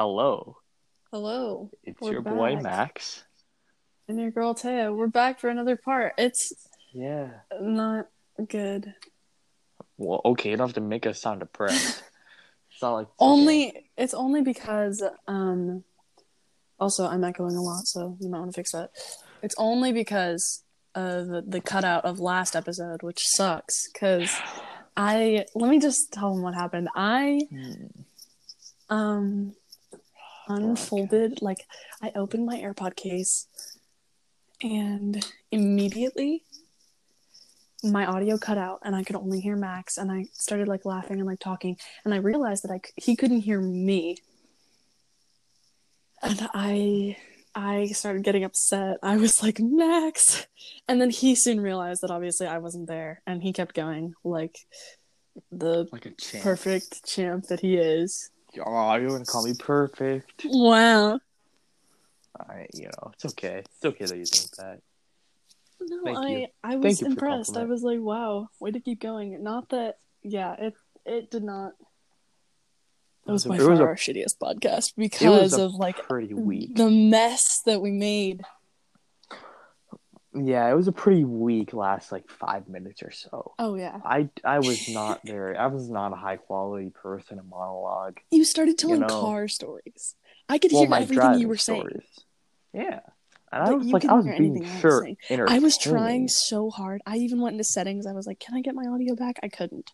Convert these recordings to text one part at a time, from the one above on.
Hello, Hello. it's We're your boy. Max. And your girl Taya. We're back for another part. It's Yeah. not good. Well, okay, you don't have to make us sound depressed. it's not like Only it's only because um also I'm echoing a lot, so you might want to fix that. It's only because of the, cutout of last episode, which sucks because I let me just tell them what happened. I. Hmm. um unfolded like I opened my AirPod case and immediately my audio cut out and I could only hear Max and I started like laughing and like talking and I realized that I he couldn't hear me and I I started getting upset. I was like Max and then he soon realized that obviously I wasn't there and he kept going like the Like a champ. perfect champ that he is. Oh, you wouldn't call me perfect. Wow. I, you know, it's okay. It's okay that you think that. No, Thank I you. I was impressed. I was like, wow, way to keep going. Not that, yeah, it it did not. It was It by was far a- our shittiest podcast was because of like pretty weak. the mess that we made. Yeah, it was a pretty weak last like five minutes or so. Oh yeah, I, I was not very. I was not a high quality person in monologue. you started telling know. car stories. I could Well, hear everything you were saying. stories. Yeah, and I was like, I was being anything I was sure. I was trying so hard. I even went into settings. I was like, can I get my audio back? I couldn't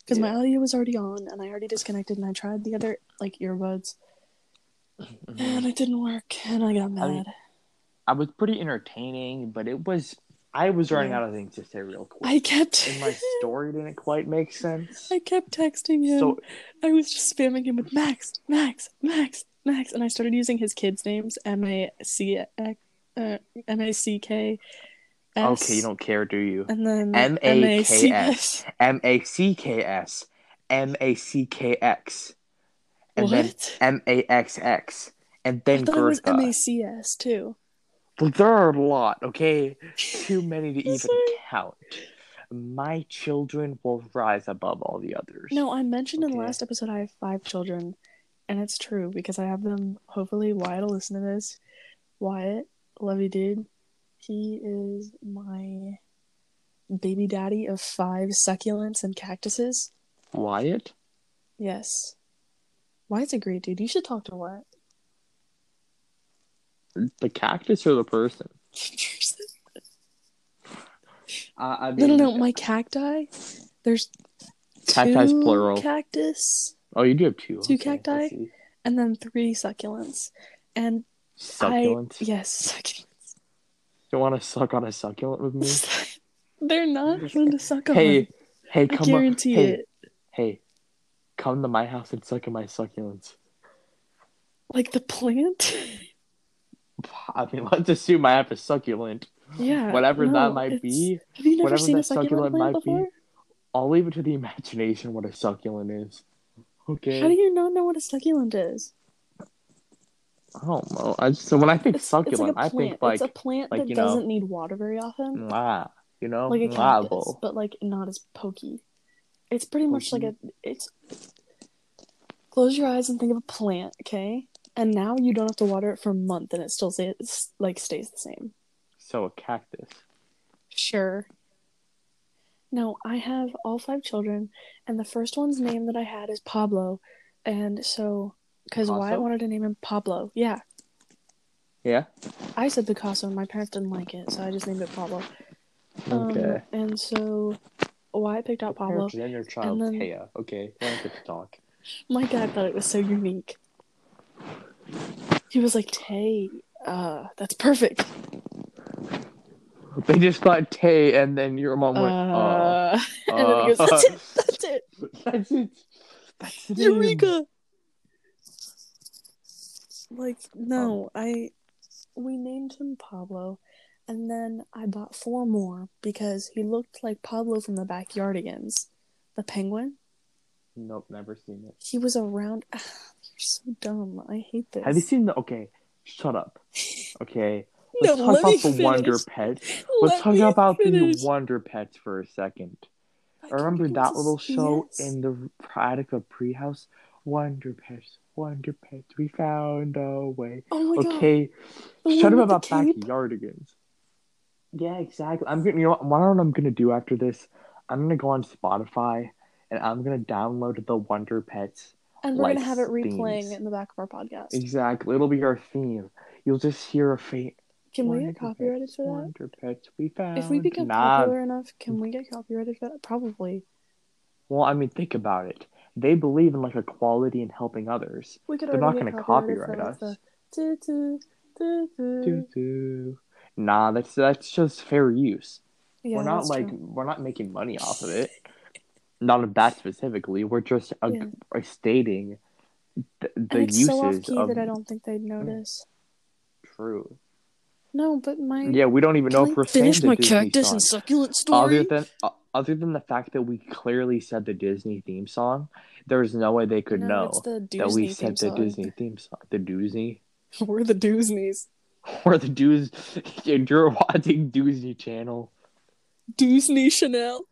because my audio was already on and I already disconnected. And I tried the other like earbuds and it didn't work. And I got Mm-hmm. I mean, mad. I was pretty entertaining, but it was. I was running out of things to say real quick. I kept and my story didn't quite make sense. I kept texting him. So I was just spamming him with Max, Max, Max, Max, and I started using his kids' names M A C uh, M A C K okay, you don't care, do you? And then M A K S M A C K S M A C K X, and then? M A X X, and I then thought it was M A. C S too. There are a lot. Okay, too many to even count. My children will rise above all the others. No, I mentioned in the last episode I have five children, and it's true because I have them. Hopefully, Wyatt will listen to this. Wyatt, love you, dude. He is my baby daddy of five succulents and cactuses. Wyatt. Yes. Wyatt's a great dude. You should talk to Wyatt. The cactus or the person? Uh, I no, no, mean, no. My cacti. There's Cacti's two plural. cactus Oh, you do have two. Two Okay, cacti? and then three succulents. And Succulents. I yes, succulents. You want to suck on a succulent with me? They're not fun to suck on. hey, hey, I come on. guarantee Hey, it. hey, come to my house and suck on my succulents. Like the plant. I mean, let's assume I have a succulent. Yeah. Whatever no, that might be, Have you never whatever seen a that succulent, succulent plant might be, before? I'll leave it to the imagination what a succulent is. Okay. How do you not know what a succulent is? I don't know. I just, so when I think It's, it's like succulent, a I think like it's a plant like, that know, doesn't need water very often. mwah, you know, like a mwah, cactus, bowl. but like not as pokey. It's pretty much like a it's close your eyes and think of a plant, okay? And now you don't have to water it for a month and it still stays like stays the same. So a cactus. Sure. No, I have all five children, and the first one's name that I had is Pablo, and so because why i wanted to name him Pablo, yeah, Yeah. I said Picasso, and my parents didn't like it, so I just named it Pablo. Um, Okay. and so why i picked out Pablo. And your child, then- Taya. Okay, don't talk. My dad thought it was so unique. He was like, Tay, uh, that's perfect. They just thought Tay, and then your mom went, uh, Uh, and then he goes, that's it, that's it, that's it. That's the name. Eureka! Like, no, I, we named him Pablo, and then I bought four more because he looked like Pablo from the Backyardigans, the penguin. Nope, never seen it. He was around. You're so dumb. I hate this. Have you seen the? Okay, shut up. Okay, let's talk let about the. Wonder Pets. Let Let's talk about finish. the Wonder Pets for a second. I I remember think it was that little show yes. in the attic of Pre-House. Wonder Pets, Wonder Pets, we found a way. Oh my okay, The shut up about backyardigans. Yeah, exactly. I'm gonna. You know what? What I'm gonna do after this? I'm gonna go on Spotify and I'm gonna download the Wonder Pets. And we're gonna have it replaying themes. in the back of our podcast. Exactly. It'll be our theme. You'll just hear a faint. Can we get copyrighted for that? Wonder Pets, we found. If we become nah. popular enough, can we get copyrighted for that? Probably. Well, I mean, think about it. They believe in like equality and helping others. We could They're not gonna copyright us. the doo doo doo doo. Doo doo. Nah, that's that's just fair use. Yeah, we're not like true. we're not making money off of it. Not of that specifically. We're just uh, Yeah. uh, stating th- the uses so of that I don't think they'd notice. true. No, but my Yeah, we don't even know Can if I we're finish my Disney cactus song. and succulent story. Other than uh, other than the fact that we clearly said the Disney theme song, there's no way they could no, know the that we said the song. Disney theme song, the doozy, We're the Doosneys. or the doos. You're watching Disney Channel. Doosney Chanel.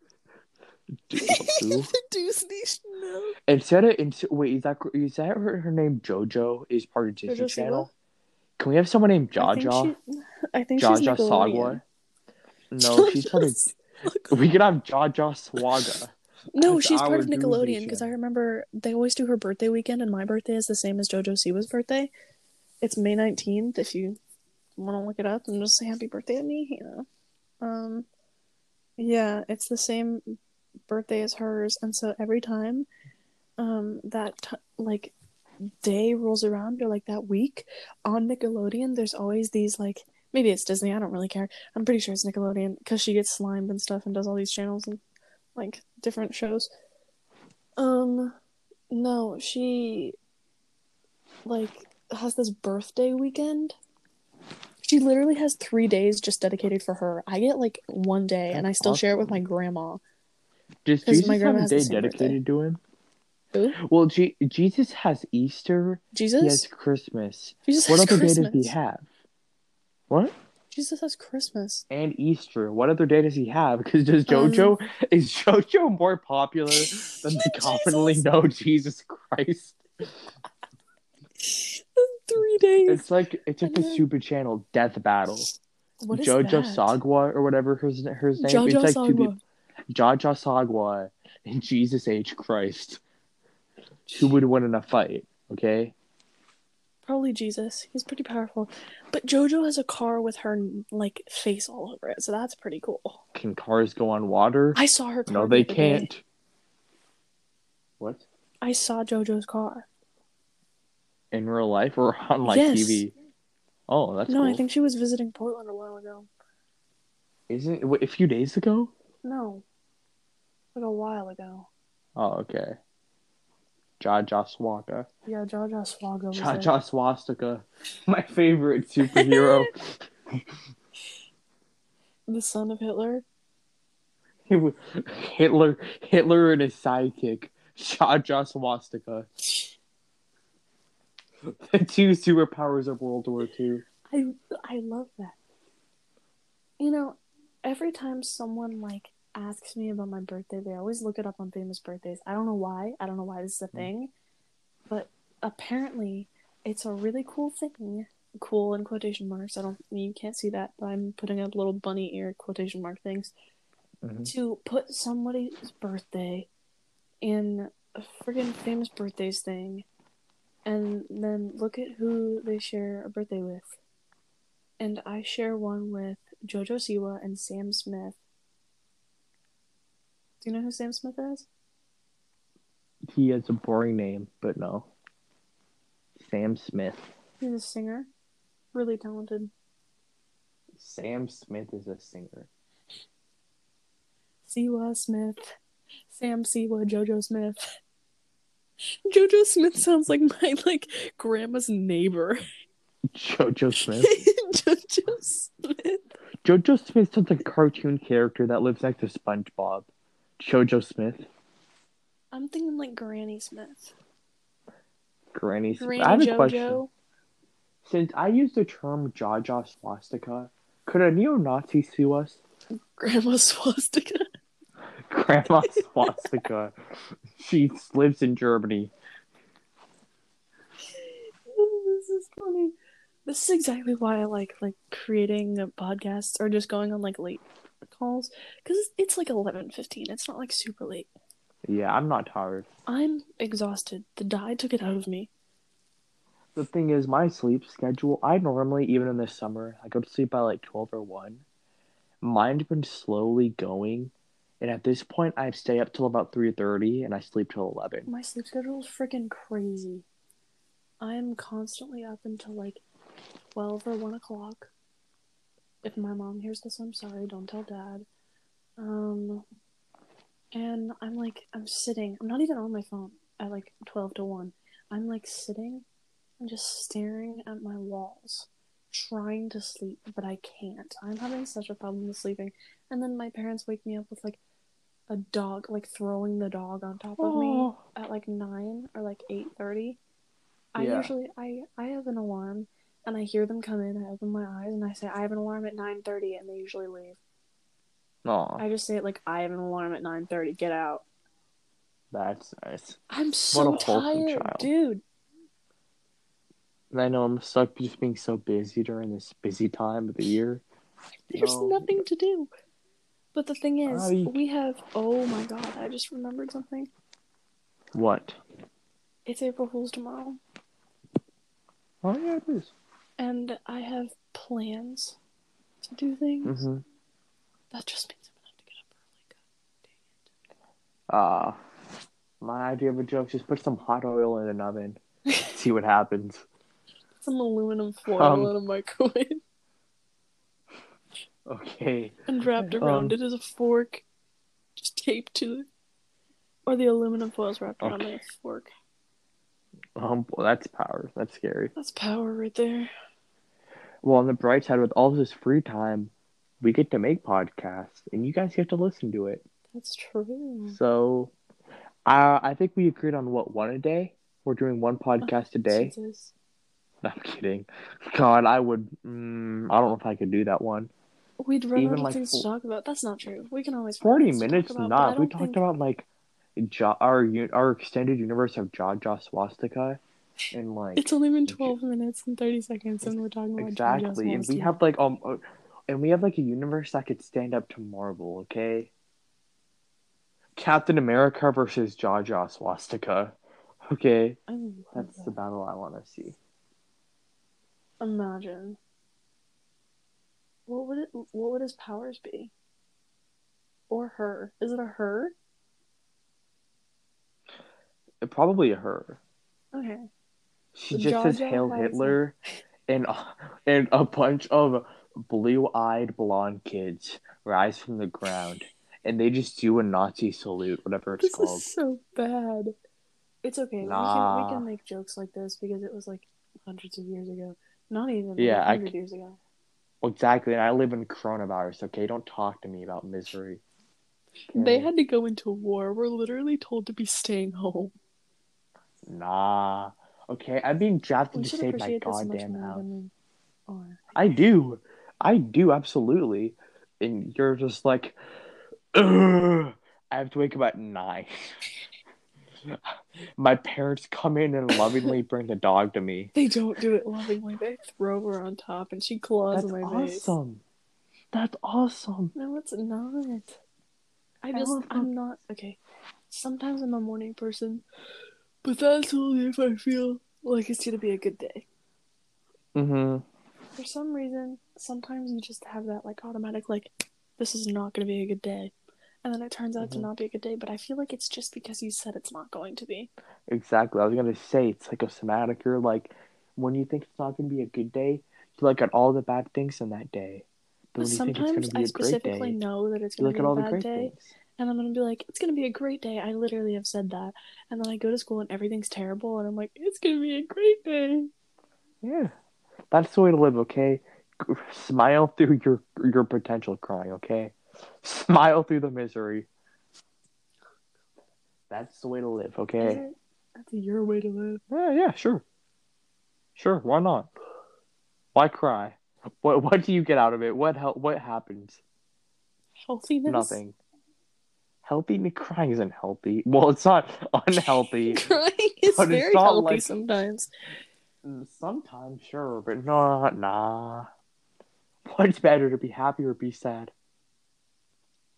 Do- the Doosney Instead of ins- wait, is that is that her, her name? JoJo is part of Disney JoJo Siwa? Channel. Can we have someone named I think Jaja? she- I think Jaja. Sagwa. No, she's part of. We could have Jaja Swaga. No, That's she's part of Nickelodeon because I remember they always do her birthday weekend, and my birthday is the same as JoJo Siwa's birthday. It's May nineteenth. If you want to look it up and just say happy birthday to me, you know. Um, yeah, it's the same birthday is hers, and so every time, um, that t- like day rolls around or like that week on Nickelodeon, there's always these like maybe it's Disney. I don't really care. I'm pretty sure it's Nickelodeon because she gets slimed and stuff and does all these channels and like different shows. Um, no, she like has this birthday weekend. She literally has three days just dedicated for her. I get like one day, and I still share it with my grandma. Does Jesus my have grandma a has the day same birthday. dedicated to him? Who? Well, G- Jesus has Easter. Jesus. He has Christmas. Jesus What has other Christmas. day does he have? What? Jesus has Christmas. And Easter. What other day does he have? Because does Um, JoJo is JoJo more popular than the commonly Jesus. known Jesus Christ? Three days. It's like it's like a super channel, Death Battle. what is JoJo that? Sagwa or whatever her her name. It's like Sagwa. Jaja Sagwa and Jesus H Christ. Who would win in a fight? Okay. Probably Jesus. He's pretty powerful. But JoJo has a car with her like face all over it, so that's pretty cool. Can cars go on water? I saw her car. no, they can't. What? I saw JoJo's car. In real life or on like Yes. TV? Oh, that's no, cool. I think she was visiting Portland a while ago. Isn't it wait, a few days ago? No, like a while ago. Oh, okay. Jaja Swaka. Yeah, Jaja Swaga. Jaja Swastika. My favorite superhero. the son of Hitler. Hitler Hitler and his sidekick, Jaja Swastika. The two superpowers of World War II. I I love that. You know, every time someone like asks me about my birthday, they always look it up on famous birthdays. I don't know why. I don't know why this is a thing, but apparently it's a really cool thing. Cool in quotation marks. I don't you can't see that, but I'm putting up little bunny ear quotation mark things Mhm. to put somebody's birthday in a friggin' famous birthdays thing and then look at who they share a birthday with. And I share one with Jojo Siwa and Sam Smith. Do you know who Sam Smith is? He has a boring name, but no. Sam Smith. He's a singer. Really talented. Sam Smith is a singer. Siwa Smith. Sam Siwa, Jojo Smith. Jojo Smith sounds like my like grandma's neighbor. Jojo Smith. Jojo Smith. Jojo Smith sounds like a cartoon character that lives next to SpongeBob. Jojo Smith. I'm thinking like Granny Smith. Granny Smith. Granny I have a Jojo. question. Since I used the term Jaja Swastika, could a neo Nazi sue us? Grandma Swastika. Grandma Swastika. she lives in Germany. this is funny. This is exactly why I like like creating podcasts or just going on like late calls because it's like eleven fifteen. It's not like super late. Yeah, I'm not tired. I'm exhausted. The dye took it out of me. The thing is, my sleep schedule, I normally, even in the summer, I go to sleep by like 12 or 1. Mine's been slowly going, and at this point, I stay up till about 3.30, and I sleep till 11. My sleep schedule is freaking crazy. I am constantly up until like 12 or 1 o'clock. If my mom hears this, I'm sorry. Don't tell dad. Um, and I'm like, I'm sitting. I'm not even on my phone at like 12 to 1. I'm like sitting and just staring at my walls, trying to sleep, but I can't. I'm having such a problem with sleeping. And then my parents wake me up with like a dog, like throwing the dog on top of me Oh. at like 9 or like 8.30. I Yeah. usually, I, I have an alarm and I hear them come in. I open my eyes and I say, I have an alarm at 9.30 and they usually leave. Aw, I just say it like, I have an alarm at 9.30, get out. that's nice. I'm so a wholesome tired, child. dude. And I know I'm stuck just being so busy during this busy time of the year. There's No. nothing to do. But the thing is, we have. Oh my god! I just remembered something. What? It's April Fool's tomorrow, Oh, yeah, it is. And I have plans to do things. Mm-hmm. That just means I'm gonna have to get up early. Uh, my idea of a joke just put some hot oil in an oven. See what happens. Some aluminum foil Um, in a microwave Okay. and wrapped around um, it is a fork, just taped to it, or the aluminum foil is wrapped around Okay. a fork. Um, well, that's power. That's scary. That's power right there. Well, on the bright side, with all this free time, we get to make podcasts, and you guys get to listen to it. That's true. So, uh, I think we agreed on what one a day. We're doing one podcast a day. Jesus. No, I'm kidding. God, I would. Mm, I don't know if I could do that one. We'd run Even out of like things to talk about. That's not true. We can always Forty minutes, about, not. We talked think- about like jo- our our extended universe of Jaja Swastika, and like It's only been twelve minutes and thirty seconds, and we're talking about Jaja exactly, and we have like um, uh, and we have like a universe that could stand up to Marvel. Okay. Captain America versus Jaja Swastika. Okay, that's that. the battle I want to see. Imagine. What would it? What would his powers be? Or her? Is it a her? Probably a her. Okay. She just says Jaja Hail Hitler and and a bunch of blue-eyed blonde kids rise from the ground and they just do a Nazi salute, whatever it's This called. is so bad. It's okay. We can Nah. we can make jokes like this because it was like hundreds of years ago. Not even like Yeah, I hundred years ago. Exactly, and I live in coronavirus, okay? Don't talk to me about misery. They had to go into war. We're literally told to be staying home. Nah. Okay, I'm being drafted We to save my appreciate this much goddamn house. I do. I do, absolutely. And you're just like, Ugh. I have to wake up at nine. My parents come in and lovingly bring the dog to me. They don't do it lovingly. They throw her on top and she claws That's my face. That's awesome. That's awesome. No, it's not. I I just, love I'm not. Okay. Sometimes I'm a morning person, but that's only if I feel like it's gonna be a good day. Mm-hmm. For some reason, sometimes you just have that like automatic, like, this is not gonna be a good day. And then it turns out to Mhm. not be a good day, but I feel like it's just because you said it's not going to be. Exactly. I was gonna say it's like psychosomatic. You're like, when you think it's not gonna be a good day, you look at all the bad things in that day. But But when you think it's sometimes gonna I be a great specifically day, know that it's gonna look be at a all the bad great day. things. And I'm gonna be like, it's gonna be a great day. I literally have said that, and then I go to school and everything's terrible, and I'm like, it's gonna be a great day. Yeah, that's the way to live. Okay, smile through your your potential crying. Okay, smile through the misery. That's the way to live. Okay. That's your way to live. Yeah, yeah, sure, sure. Why not? Why cry? What what do you get out of it? What hel- What happens? Healthiness. Nothing. Healthy. Me crying isn't healthy. Well, it's not unhealthy. Crying is very healthy like- sometimes. Sometimes, sure, but no, nah. What's better to be happy or be sad?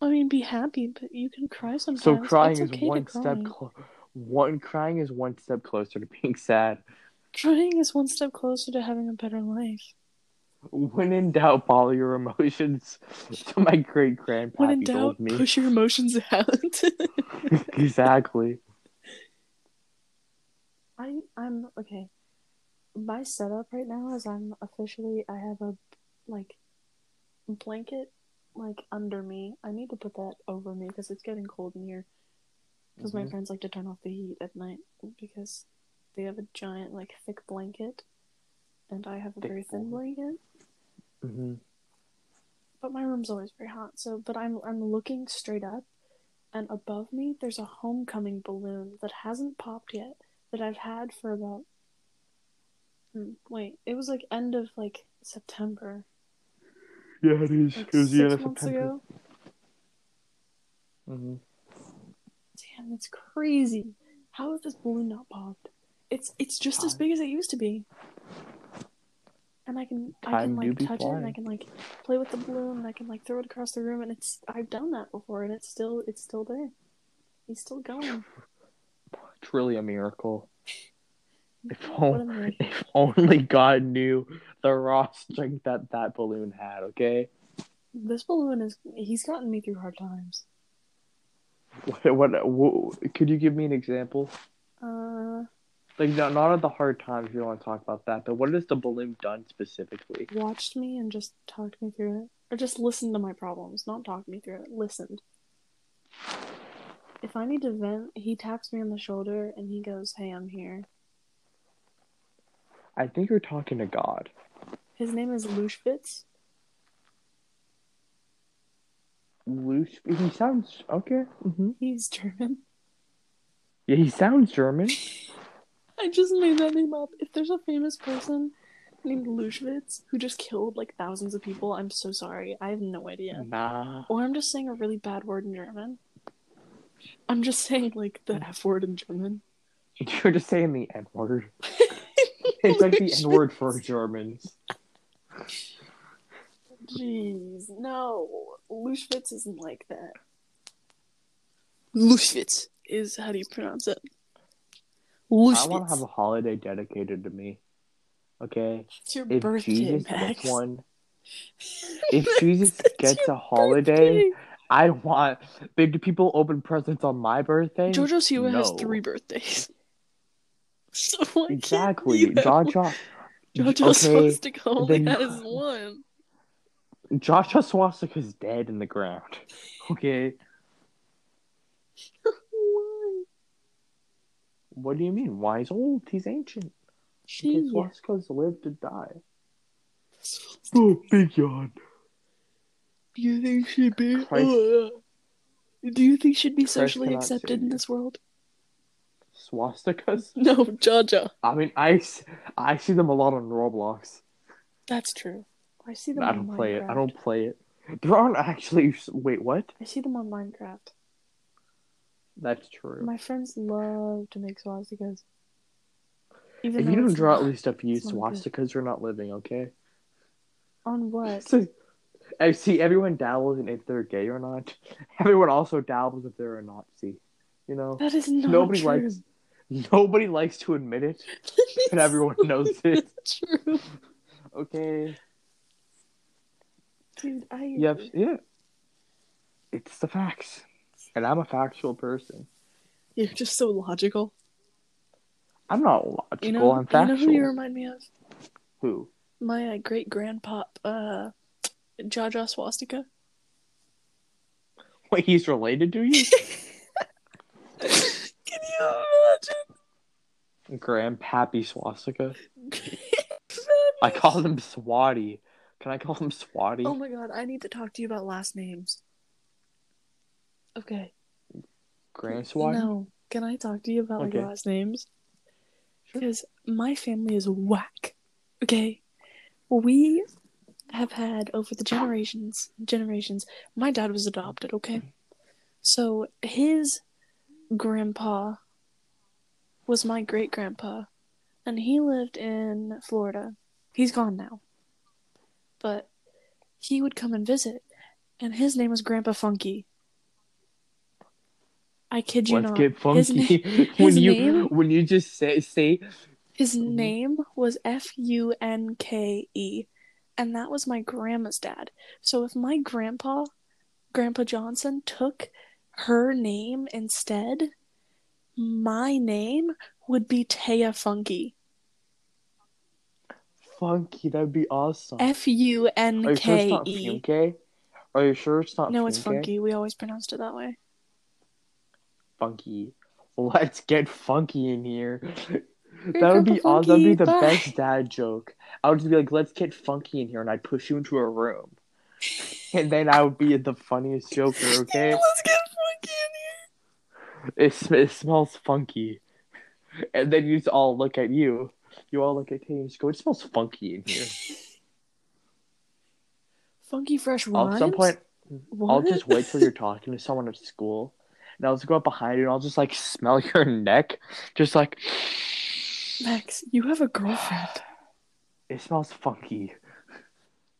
I mean, be happy, but you can cry sometimes. So crying It's is okay one step clo- one crying is one step closer to being sad. Crying is one step closer to having a better life. When in doubt, follow your emotions. So my great grandpa When in doubt, told me. push your emotions out. exactly. I I'm okay. My setup right now is I'm officially I have a like blanket like under me. I need to put that over me because it's getting cold in here. Because my Mhm. friends like to turn off the heat at night because they have a giant like thick blanket, and I have a Thick very thin blanket. Hmm But my room's always very hot. So, but I'm I'm looking straight up, and above me there's a homecoming balloon that hasn't popped yet. That I've had for about. Hmm, wait, it was like end of like September, Yeah, it is. like it was the end six of months September. ago. hmm Damn, that's crazy. How has this balloon not popped? It's it's just as big as it used to be. And I can I can like touch it and I can like play with the balloon and I can like throw it across the room and it's I've done that before and it's still it's still there. He's still going. It's really a miracle. If, What a on- if only God knew the raw strength that that balloon had. Okay. This balloon is he's gotten me through hard times. What? What? what could you give me an example? Like, not not of the hard times. You don't want to talk about that, but what has the balloon done specifically? watched me and just talked me through it. Or just listened to my problems, not talked me through it. Listened. If I need to vent, he taps me on the shoulder and he goes, Hey, I'm here. I think you're talking to God. His name is Lushvitz. Loose. He sounds okay. hmm He's German. Yeah, he sounds German. I just made that name up. If there's a famous person named Lushvitz who just killed like thousands of people, I'm so sorry. I have no idea. Nah. Or I'm just saying a really bad word in German. I'm just saying like the F word in German. You're just saying the N word. It's like the N word for Germans. Jeez, no. Lushvitz isn't like that. Lushvitz is how do you pronounce it? I want to have a holiday dedicated to me. Okay. It's your If birthday, Jesus Max. gets one, if Jesus gets a holiday, birthday. I want. Big do people open presents on my birthday? Jojo Siwa has three birthdays. So Exactly. Jaja. JoJo okay, Swastika only then- has one. Joshua Swastika's dead in the ground. Okay. Why? What do you mean? Why he's old? He's ancient. Swastika's lived to die. Oh, big yawn. Do you think she'd be? Christ. Uh, do you think she'd be socially accepted in this world? Swastikas? No, Jaja. I mean, I, I see them a lot on Roblox. That's true. I see them I don't play it. I don't play it. There aren't actually. Wait, what? I see them on Minecraft. That's true. My friends love to make swastikas. Even if you don't draw at least a few it's not good. swastikas, you're not living, okay? on what? So, I see everyone dabbles in if they're gay or not. Everyone also dabbles if they're a Nazi. You know, That is not nobody true. likes. Nobody likes to admit it, but everyone knows it. true, Okay. dude. I Yep. Yeah. It's the facts, and I'm a factual person. You're just so logical. I'm not logical. You know, I'm you factual. know who you remind me of? Who? My uh, great grandpop, uh, Jaja Swastika. Wait, he's related to you? Can you imagine? Grandpappy Swastika. I call him Swatty. Can I call him Swatty? Oh my god, I need to talk to you about last names. Okay. Grand Swatty? No, can I talk to you about like Okay. last names? Sure. Because my family is whack. Okay, we have had over the generations, generations. My dad was adopted. Okay, So his grandpa was my great grandpa, and he lived in Florida. He's gone now. But he would come and visit, and his name was Grandpa Funky. I kid you Let's not. get His, na- funky. when you name- when you just say say his Mhm. name was F U N K E, and that was my grandma's dad. So if my grandpa, Grandpa Johnson, took her name instead, my name would be Taya Funky. funky, that'd be awesome. F U N K E. Are you sure it's not funky? Are you sure it's not No, it's funky? funky. We always pronounced it that way. Funky. Let's get funky in here. That would be awesome. That'd be the bye. best dad joke. I would just be like, "Let's get funky in here," and I'd push you into a room, and then I would be the funniest joker. Okay, Let's get funky in here. it, sm- it smells funky, and then you just all look at you. You all look at Tay and just go, "It smells funky in here." Funky fresh I'll- rhymes. At some point, what? I'll just wait till you're talking to someone at school, and I'll just go up behind you and I'll just like smell your neck, just like Max, you have a girlfriend. it smells funky.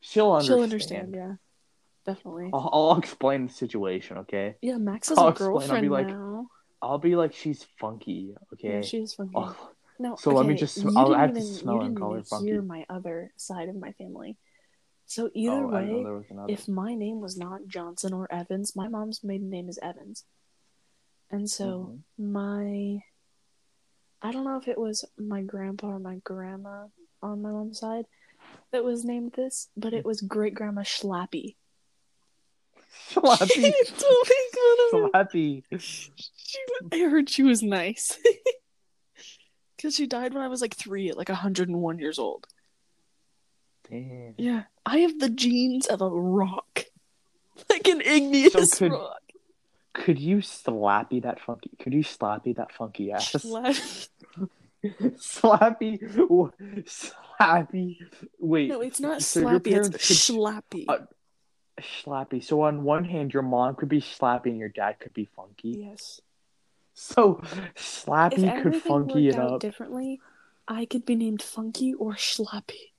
She'll understand. She'll understand. Yeah, definitely. I'll, I'll explain the situation, okay? Yeah, Max has I'll a explain. I'll be girlfriend like, now. I'll be like, she's funky, okay? Yeah, she is funky. Oh, no, so let me just- you I'll didn't have to even, smell and didn't call her funky. hear my other side of my family. So either oh, way, was if my name was not Johnson or Evans, my mom's maiden name is Evans. And so Mhm. my I don't know if it was my grandpa or my grandma on my mom's side that was named this, but it was great grandma Schlappy. Slappy, Don't make fun of her. slappy. She, I heard she was nice. Because she died when I was like three at like 101 years old. Damn. Yeah. I have the genes of a rock. Like an igneous could- rock. Could you slappy that funky? Could you slappy that funky ass? Schlappy. slappy, w- slappy. Wait, No, it's not So slappy, it's parents could- schlappy. Uh, slappy. So on one hand, your mom could be slappy and your dad could be funky. yes. So If slappy could everything funky worked it out up. differently, I could be named Funky or Schlappy.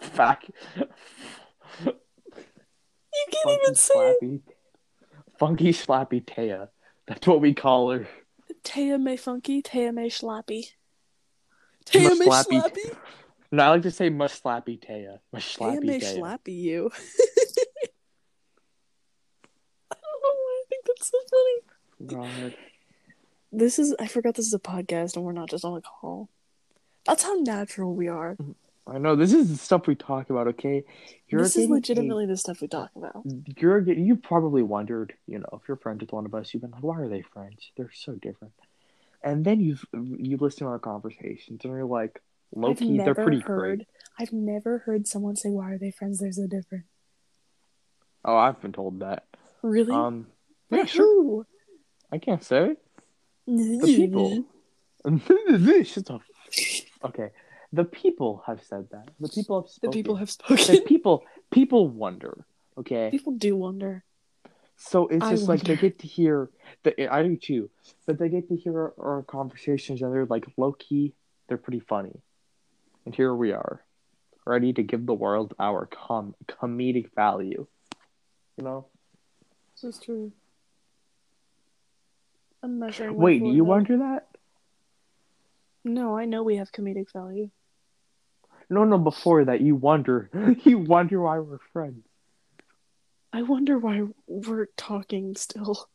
Fact. You can't Funky even say it. Slappy. Funky slappy Taya. That's what we call her. Taya May Funky, Taya May Schlappy. Taya May slappy. No, I like to say much slappy Taya. Taya slappy May Taya. Schlappy you. I don't know why I think that's so funny. God. This is I forgot this is a podcast and we're not just on a call. That's how natural we are. Mm-hmm. I know this is the stuff we talk about. Okay, you're this is getting a- legitimately the stuff we talk about. you're you probably wondered, you know, if you're friends with one of us, you've been like, why are they friends? They're so different. And then you've you listen to our conversations, and you're like, low key, they're pretty heard great. I've never heard someone say why are they friends? They're so different. Oh, I've been told that. Really? Um, yeah, sure. who? I can't say The people. Shut up. Okay, the people have said that. The people have The spoken. people have The spoken. people people wonder. Okay, People do wonder. So it's I just like they get to hear the I do too, but they get to hear our, our conversations and they're like low key, they're pretty funny, and here we are, ready to give the world our com- comedic value. You know? This is true. I'm measuring. Wait, do you wonder that? No, I know we have comedic value. No, no. Before that, you wonder. You wonder why we're friends. I wonder why we're talking still.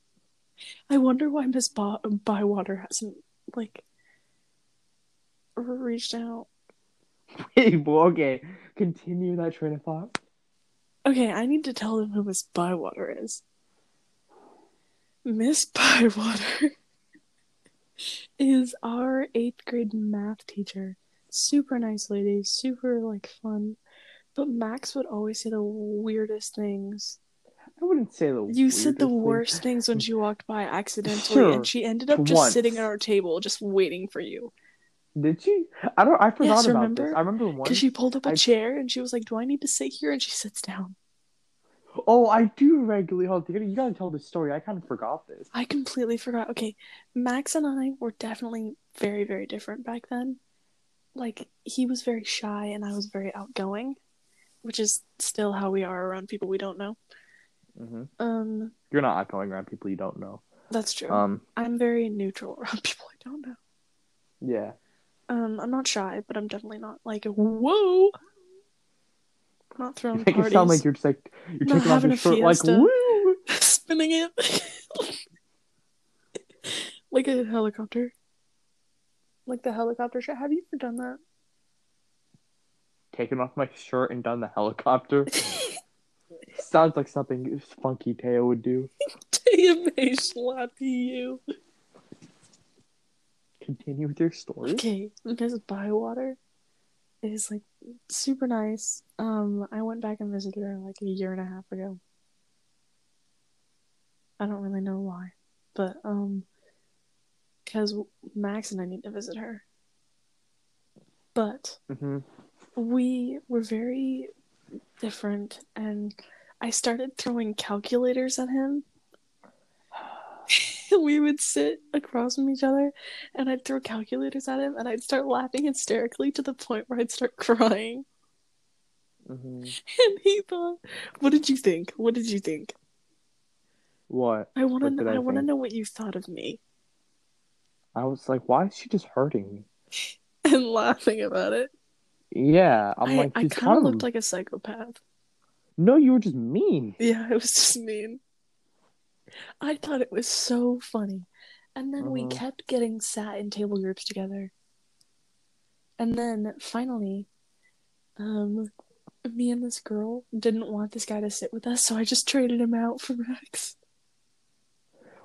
I wonder why Miss Bywater hasn't like reached out. Wait, okay. Continue that train of thought. Okay, I need to tell them who Miss Bywater is. Miss Bywater is our eighth grade math teacher. Super nice lady, super like fun. But Max would always say the weirdest things. I wouldn't say the. You said the thing. worst things when she walked by accidentally, Sure, and she ended up just once. sitting at our table, just waiting for you. Did she? I don't. I forgot Yes, about remember? this. I remember one. Because she pulled up a I- chair and she was like, "Do I need to sit here?" And she sits down. Oh, I do regularly. Hold you gotta tell the story. I kind of forgot this. I completely forgot. Okay, Max and I were definitely very, very different back then. Like, he was very shy and I was very outgoing, which is still how we are around people we don't know. hmm Um, You're not outgoing around people you don't know. that's true. Um, I'm very neutral around people I don't know. yeah. Um, I'm not shy, but I'm definitely not like whoa. I'm not You throwing make parties, it sound like you're just like you're Not taking off your shirt like fiesta. woo. spinning it like a helicopter, like the helicopter shot. Have you ever done that? Taking off my shirt and done the helicopter. Sounds like something Funky Teo would do. TMA slappy you. Continue with your story. Okay, Miss Bywater is like super nice. Um, I went back and visited her like a year and a half ago. I don't really know why, but um, because Max and I need to visit her. But hmm we were very different, and I started throwing calculators at him. we would sit across from each other, and I'd throw calculators at him, and I'd start laughing hysterically to the point where I'd start crying. hmm And he thought, "What did you think? What did you think? What? I want to. I I want to know what you thought of me." I was like, why is she just hurting me? And laughing about it. Yeah, I'm I, like, I kind of looked like a psychopath. No, you were just mean. Yeah, it was just mean. I thought it was so funny. And then we Mhm. kept getting sat in table groups together. And then finally, um, me and this girl didn't want this guy to sit with us, so I just traded him out for Max.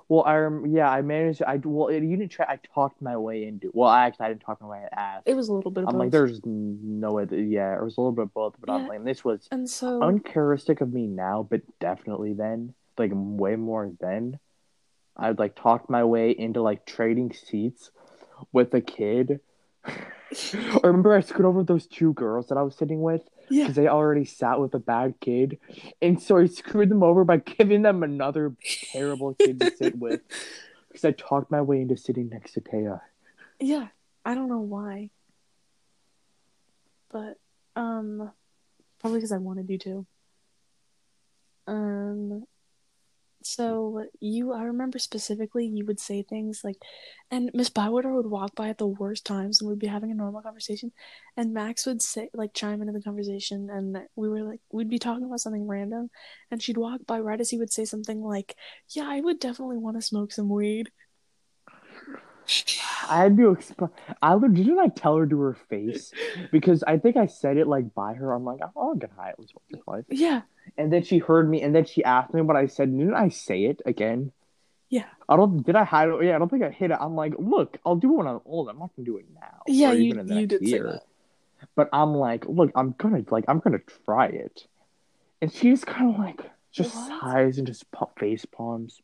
Well, I rem- yeah, I managed. I well, you didn't try. I talked my way into. Well, I actually I didn't talk my way. Asked. It was a little bit of I'm both. like, there's no way. That, yeah, it was a little bit of both, but I'm like, this was and so uncharacteristic of me now, but definitely then, like way more then. I'd like talked my way into like trading seats with a kid. I remember I screwed over those two girls that I was sitting with yeah, because they already sat with a bad kid, and so I screwed them over by giving them another terrible kid to sit with because I talked my way into sitting next to Taya. yeah. I don't know why, but um, probably because I wanted you to. Um, so you, I remember specifically, you would say things like, and Miss Bywater would walk by at the worst times, and we'd be having a normal conversation, and Max would say like chime into the conversation, and we were like, we'd be talking about something random, and she'd walk by right as he would say something like, "Yeah, I would definitely want to smoke some weed." I had to explain. I didn't I tell her to her face because I think I said it like by her. I'm like, oh, I'll get high at least once or twice. Yeah, And then she heard me, and then she asked me what I said. Didn't I say it again? yeah, I don't. Did I hide it? Yeah, I don't think I hit it. I'm like, look, I'll do it when I'm old. I'm not gonna do it now. yeah. You even in the you did say that. But I'm like, look, I'm gonna like, I'm gonna try it. And she's kind of like, just What? sighs and just pa- face palms.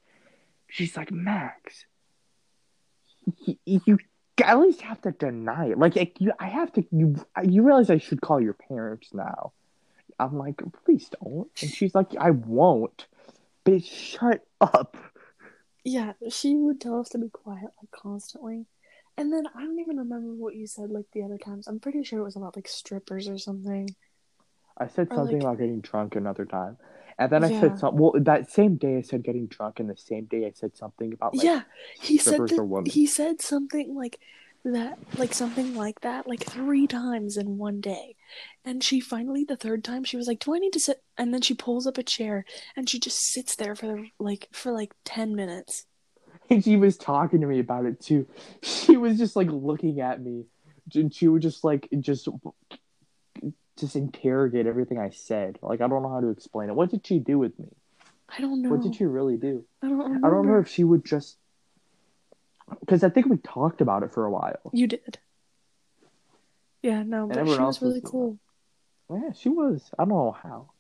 She's like, Max, you, you at least have to deny it. Like, like, you, I have to. You, you realize I should call your parents now. I'm like, please don't. And she's like, I won't. Bitch, shut up. Yeah, she would tell us to be quiet like constantly. And then I don't even remember what you said like the other times. I'm pretty sure it was about like strippers or something. I said Or, something like- about getting drunk another time. And then I Yeah. said something. Well, that same day I said getting drunk, and the same day I said something about like yeah, he said strippers that, or women. he said something like that like something like that like three times in one day. And she finally the third time she was like, "Do I need to sit?" And then she pulls up a chair and she just sits there for the, like for like 10 minutes. And she was talking to me about it too. She was just like looking at me, and she would just like just just interrogate everything I said. Like I don't know how to explain it. What did she do with me? I don't know. What did she really do? I don't remember. I don't remember if she would just because I think we talked about it for a while. You did. Yeah, no, but she was really was- cool. Yeah, she was. I don't know how.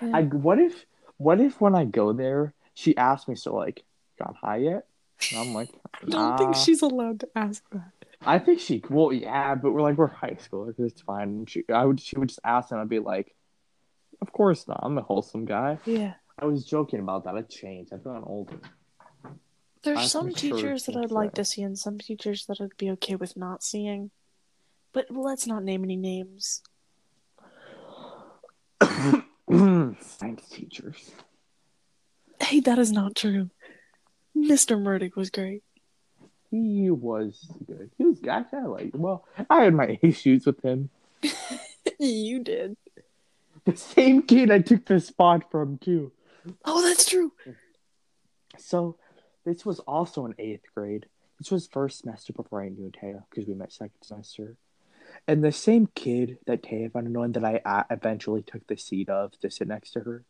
Yeah. I what if what if when I go there she asks me so like got high yet? And I'm like, I don't think she's allowed to ask that. I think she well yeah, but we're like we're high school, like, it's fine. And she I would she would just ask and I'd be like, of course not. I'm a wholesome guy. Yeah. I was joking about that. I changed. I've gotten older. There's I've some matured teachers that I'd like to see, and some teachers that I'd be okay with not seeing. But let's not name any names. Science teachers. Hey, that is not true. Mr. Murdoch was great. He was good. He was actually I like. Well, I had my issues with him. you did. The same kid I took the spot from too. Oh, that's true. So this was also in eighth grade. This was first semester before I knew Taya because we met second semester. And the same kid that Taya found annoying that I uh, eventually took the seat of to sit next to her.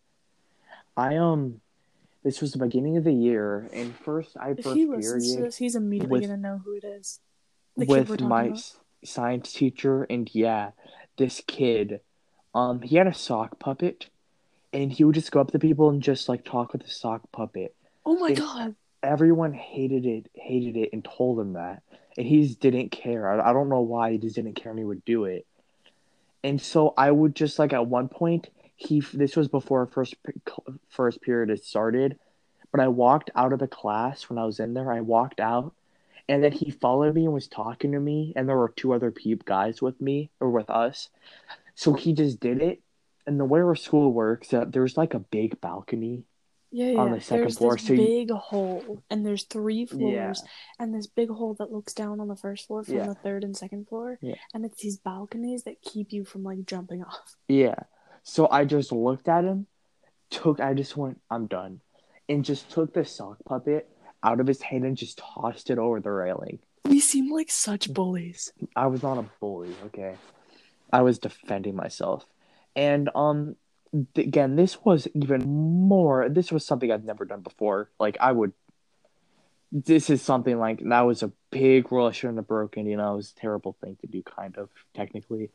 I um, this was the beginning of the year, and first I If first he listens to this, he's immediately with- gonna know who it is. The with my about. science teacher, and yeah, this kid, um, he had a sock puppet, and he would just go up to people and just like talk with the sock puppet. Oh my it- god. Everyone hated it, hated it, and told him that, and he just didn't care. I, I don't know why he just didn't care, and he would do it. And so I would just like at one point, he this was before first first period had started, but I walked out of the class when I was in there. I walked out, and then he followed me and was talking to me, and there were two other peep guys with me or with us. So he just did it. And the way our school works, uh, there's like a big balcony Yeah, yeah. on the second there's floor, this so you- big hole, and there's three floors, and this big hole that looks down on the first floor from Yeah. the third and second floor. Yeah. And it's these balconies that keep you from like jumping off. Yeah. So I just looked at him, took I just went, I'm done. And just took the sock puppet out of his hand and just tossed it over the railing. We seem like such bullies. I was not a bully, okay? I was defending myself. And um again, this was even more this was something I've never done before. Like I would this is something like that was a big rule I shouldn't have broken, you know, it was a terrible thing to do kind of technically.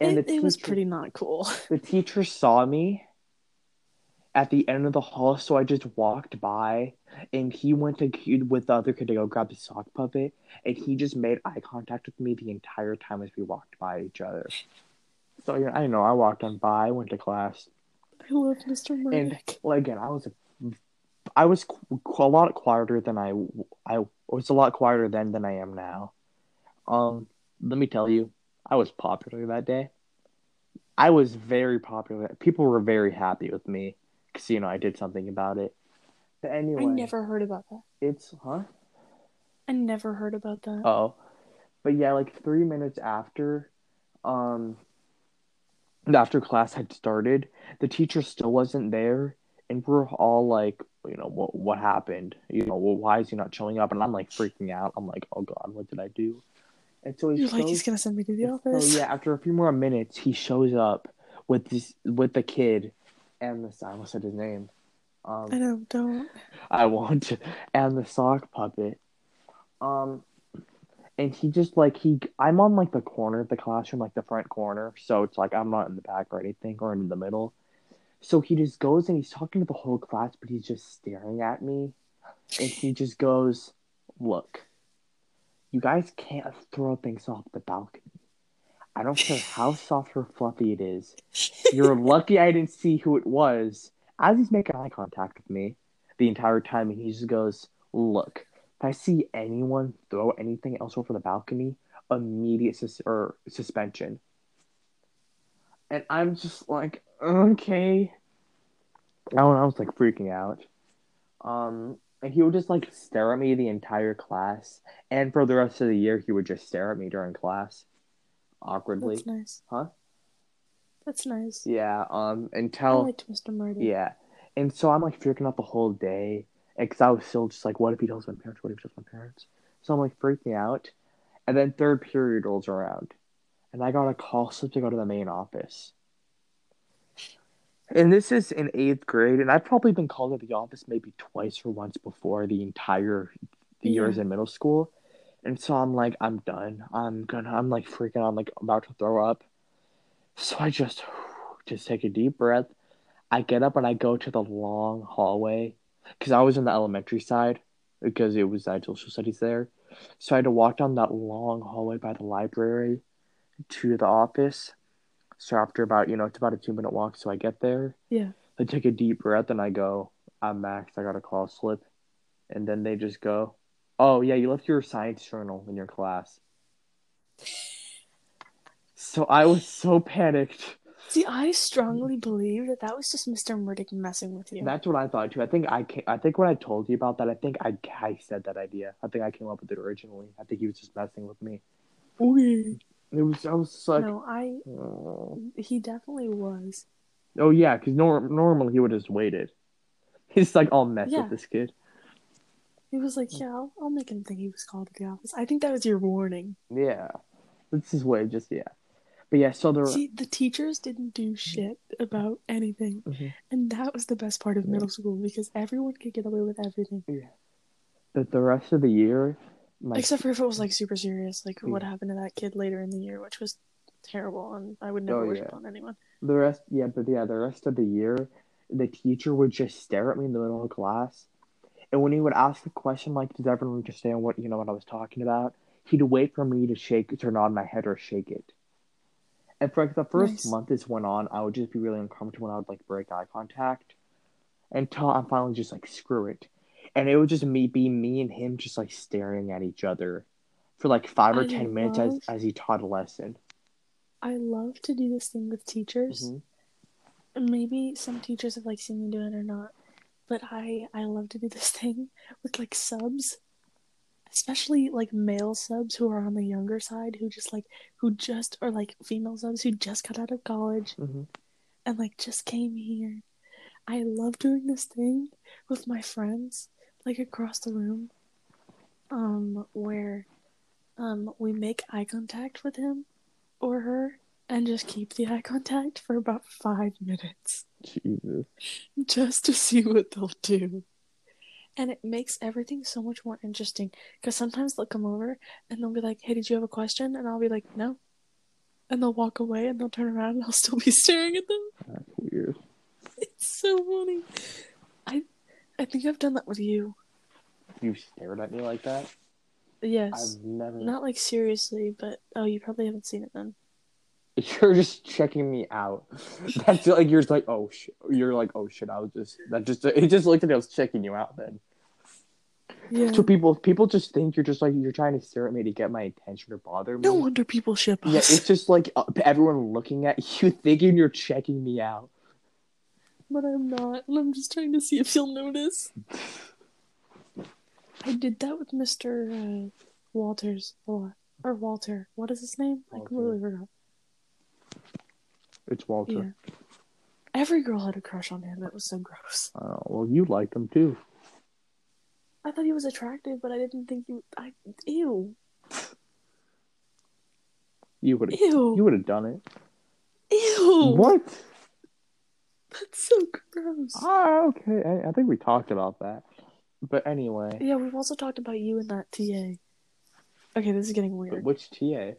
And it, the it was pretty not cool. the teacher saw me at the end of the hall, so I just walked by, and he went to with the other kid to go grab the sock puppet, and he just made eye contact with me the entire time as we walked by each other. So yeah, I know I walked on by, went to class, I love Mr. and Murdoch. well, again, I was a, I was qu- a lot quieter than I, I was a lot quieter then than I am now. Um, let me tell you, I was popular that day. I was very popular. People were very happy with me because you know I did something about it. But anyway, I never heard about that. it's huh? I never heard about that. Oh, but yeah, like three minutes after, um, after class had started, the teacher still wasn't there, and we're all like, you know, what what happened? You know, well, why is he not showing up? And I'm like freaking out. I'm like, oh god, what did I do? And so he You're like, he's gonna send me to the so office. yeah, after a few more minutes, he shows up with this with the kid, and the I almost said his name. Um, I know, don't. I won't. And the sock puppet. Um and he just like he I'm on like the corner of the classroom, like the front corner, so it's like I'm not in the back or anything or in the middle. So he just goes and he's talking to the whole class, but he's just staring at me. And he just goes, Look, you guys can't throw things off the balcony. I don't care how soft or fluffy it is. You're lucky I didn't see who it was. As he's making eye contact with me the entire time, and he just goes, Look, if I see anyone throw anything else over the balcony, immediate sus- or suspension. And I'm just like, okay. I know, I was like freaking out. Um, and he would just like stare at me the entire class, and for the rest of the year, he would just stare at me during class, awkwardly. That's nice. Huh? That's nice. Yeah. Um, I until liked Mr. Yeah, and so I'm like freaking out the whole day, because I was still just like, what if he tells my parents? What if he tells my parents? So I'm like freaking out, and then third period rolls around, and I got a call slip to go to the main office. And this is in eighth grade, and I've probably been called to the office maybe twice or once before the entire years Yeah. in middle school. And so I'm like, I'm done. I'm gonna, I'm like freaking out, I'm like about to throw up. So I just, just take a deep breath. I get up and I go to the long hallway because I was in the elementary side because it was I had social studies there. So I had to walk down that long hallway by the library to the office. So after about, you know, it's about a two minute walk. So I get there. Yeah. I take a deep breath and I go, I'm Max, I got a call slip. And then they just go, Oh, yeah, you left your science journal in your class. So I was so panicked. See, I mm. strongly believe that that was just Mr. Murdick messing with you. That's what I thought too. I think I came, I think when I told you about that, I think I, I said that idea. I think I came up with it originally. I think he was just messing with me. Okay. It was I was like, No, I. oh, He definitely was. oh yeah, because norm- normally he would have just waited. He's like, I'll mess Yeah. with this kid. He was like, "Yeah, I'll, I'll make him think he was called to the office." I think that was your warning. Yeah, this is way just yeah, but yeah. So there, See, the teachers didn't do shit about anything, Mhm. and that was the best part of Yeah. middle school because everyone could get away with everything, the, the rest of the year, except for if it was like super serious, like what happened to that kid later in the year, which was terrible, and I would Oh, never wish yeah. it on anyone. The rest, yeah, but yeah, the rest of the year, the teacher would just stare at me in the middle of class, and when he would ask a question like, "Does everyone understand what you know what I was talking about?" He'd wait for me to shake, turn on my head or shake it. And for like the first Nice. month this went on, I would just be really uncomfortable and I would like break eye contact, until I'm finally just like, screw it, and it would just me be me and him just like staring at each other, for like five or I ten minutes as as he taught a lesson. I love to do this thing with teachers. Mhm. Maybe some teachers have like seen me do it or not, but I I love to do this thing with like subs, especially like male subs who are on the younger side who just like who just or like female subs who just got out of college Mhm. and like just came here. I love doing this thing with my friends like across the room, um where um we make eye contact with him or her and just keep the eye contact for about five minutes Jesus. just to see what they'll do. And it makes everything so much more interesting because sometimes they'll come over and they'll be like, Hey, did you have a question? And I'll be like, No. And they'll walk away and they'll turn around and I'll still be staring at them. That's weird. It's so funny. I I think I've done that with you. You stared at me like that? Yes. I've never. Not like seriously, but oh, you probably haven't seen it then. You're just checking me out. That's like you're just like oh shit. You're like oh shit. I was just that just it just looked like I was checking you out. Then Yeah. so people people just think you're just like you're trying to stare at me to get my attention or bother me. No wonder people ship Yeah, it's just like uh, everyone looking at you thinking you're checking me out. but I'm not, and I'm just trying to see if you'll notice. I did that with Mr. Uh, Walters a lot. Or Walter. What is his name? I Walter. completely forgot. It's Walter. Yeah. Every girl had a crush on him. It was so gross. Oh well, you liked him too. I thought he was attractive, but I didn't think he. I ew, You would have. ew, You would have done it. ew. What? That's so gross. Ah, okay. I, I think we talked about that. But anyway, Yeah, we've also talked about you and that TA. Okay, this is getting but weird. which TA?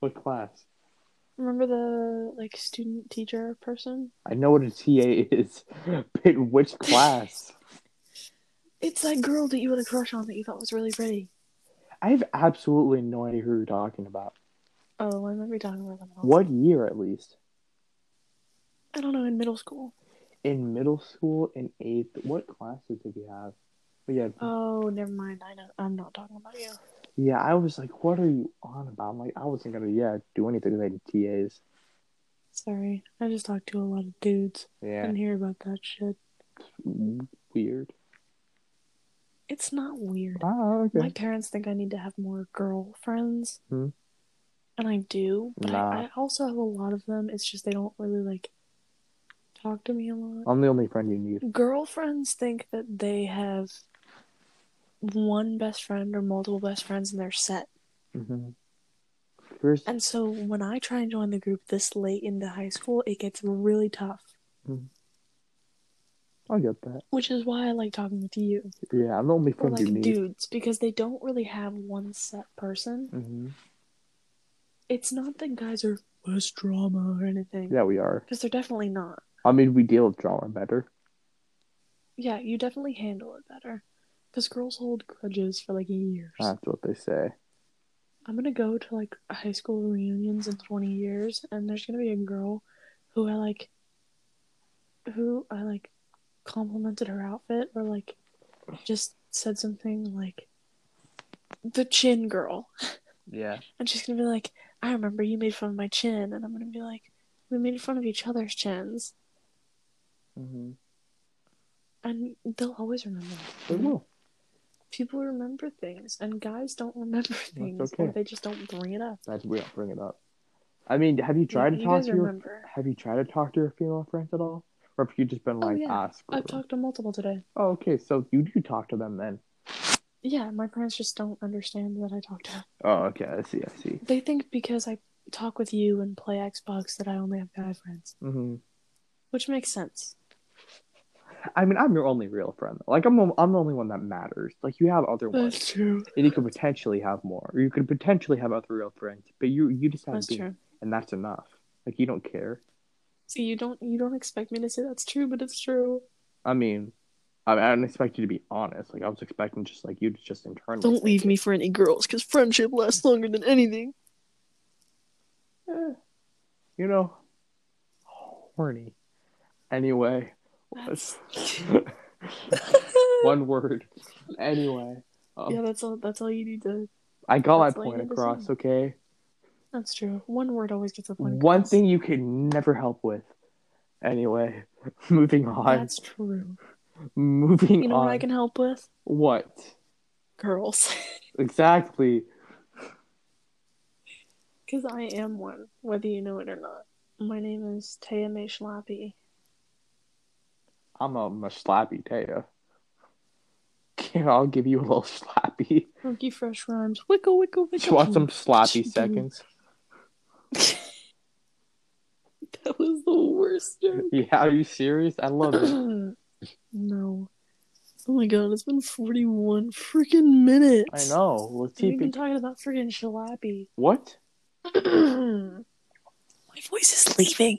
What class? Remember the like student teacher person? I know what a TA is, but which class? It's that girl that you had a crush on that you thought was really pretty. I have absolutely no idea who you're talking about. Oh, I remember you talking about them. What year, at least? I don't know, in middle school. In middle school, in eighth. What classes did you have? But yeah, Oh, never mind. I know. I'm not talking about you. Yeah. I was like, "What are you on about?" I'm like, I wasn't gonna, yeah, do anything related to TAs. Sorry. I just talked to a lot of dudes Yeah, and hear about that shit. weird. It's not weird. Ah, okay. My parents think I need to have more girlfriends. Hmm. And I do. But Nah. I, I also have a lot of them. It's just they don't really like talk to me a lot. I'm the only friend you need. Girlfriends think that they have one best friend or multiple best friends and they're set. Mm-hmm. First, And so when I try and join the group this late into high school, it gets really tough. I get that. Which is why I like talking with you. Yeah, I'm only Or friend like dudes, because they don't really have one set person. hmm It's not that guys are less drama or anything. Yeah, we are. Because they're definitely not. I mean, we deal with drama better. Yeah, you definitely handle it better. Because girls hold grudges for like years. That's what they say. I'm gonna go to like high school reunions in 20 years, and there's gonna be a girl who I like who I like complimented her outfit or like just said something like the chin girl. Yeah. And she's gonna be like, I remember you made fun of my chin and I'm gonna be like, We made fun of each other's chins. Mm-hmm. And they'll always remember. They will. People remember things and guys don't remember things okay. they just don't bring it up. That's we don't bring it up. I mean, have you tried Yeah, to you talk to your remember. Have you tried to talk to your female friends at all, or have you just been Oh, like yeah. ask? For I've talked to multiple today. Oh, okay. So you do talk to them then. Yeah, my parents just don't understand that I talk to them. Oh, okay. I see. I see. They think because I talk with you and play Xbox that I only have guy friends, mm-hmm. which makes sense. I mean, I'm your only real friend. Like, I'm the- I'm the only one that matters. Like, you have other ones, true. and you could potentially have more. Or you could potentially have other real friends, but you you just have That's me, true. and that's enough. Like, you don't care. See, you don't you don't expect me to say that's true, but it's true. I mean, I, mean, I didn't expect you to be honest. Like, I was expecting just like you to just internally. Don't leave it. me for any girls, because friendship lasts longer than anything. Eh, you know, horny. Anyway, One word. Anyway, um, yeah, that's all. That's all you need to. I got my that's all you point across. Okay. That's true. One word always gets a point. One across. thing you can never help with. Anyway, moving on. That's true. Moving on. You know on. what I can help with? What? Girls. Exactly. Because I am one, whether you know it or not. My name is Taya May Schlappy. I'm a, I'm a slappy Taya. I'll give you a little slappy. Funky Fresh Rhymes. Wicka, wicka, wicka. You want some slappy seconds? That was the worst joke. Yeah, are you serious? I love it. no. Oh my god, it's been 41 freaking minutes. I know. Let's We've been it. talking about freaking Shalappy. What? my voice is leaving.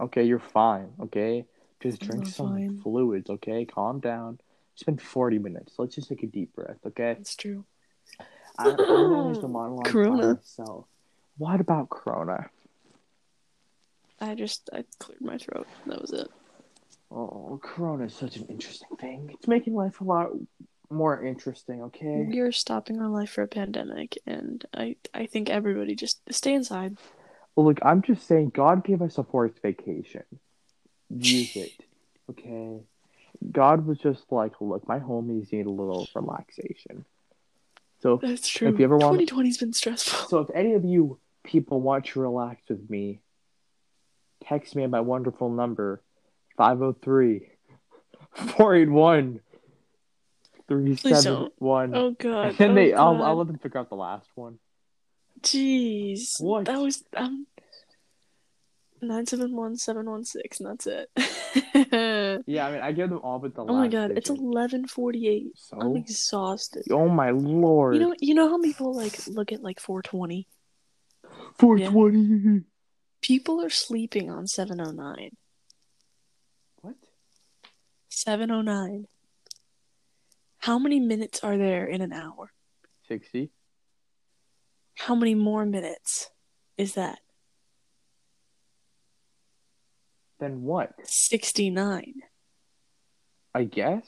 Okay, you're fine. Okay, just drink some fine. fluids. Okay, calm down. It's been 40 minutes. Let's just take a deep breath. Okay. That's true. I, I'm gonna use the monologue by Corona. myself. What about Corona? I just I cleared my throat. That was it. Oh, Corona is such an interesting thing. It's making life a lot more interesting. Okay. We are stopping our life for a pandemic, and I I think everybody just stay inside. Well, look, I'm just saying, God gave us a forced vacation. Use it, okay? God was just like, look, my homies need a little relaxation. So, That's true. If you ever want- 2020's been stressful. so if any of you people want to relax with me, text me at my wonderful number, 503 481 371. Oh god. And then oh, they, I'll, I'll let them figure out the last one. Jeez. What? That was um nine seven one seven one six, and that's it. Yeah, I mean, I give them all but the last oh my god, it's eleven forty eight. So? I'm exhausted. Oh my lord. You know, you know how people like look at like 420. 420. People are sleeping on 709. What? 709. How many minutes are there in an hour? 60? How many more minutes is that? Then what? 69. I guess?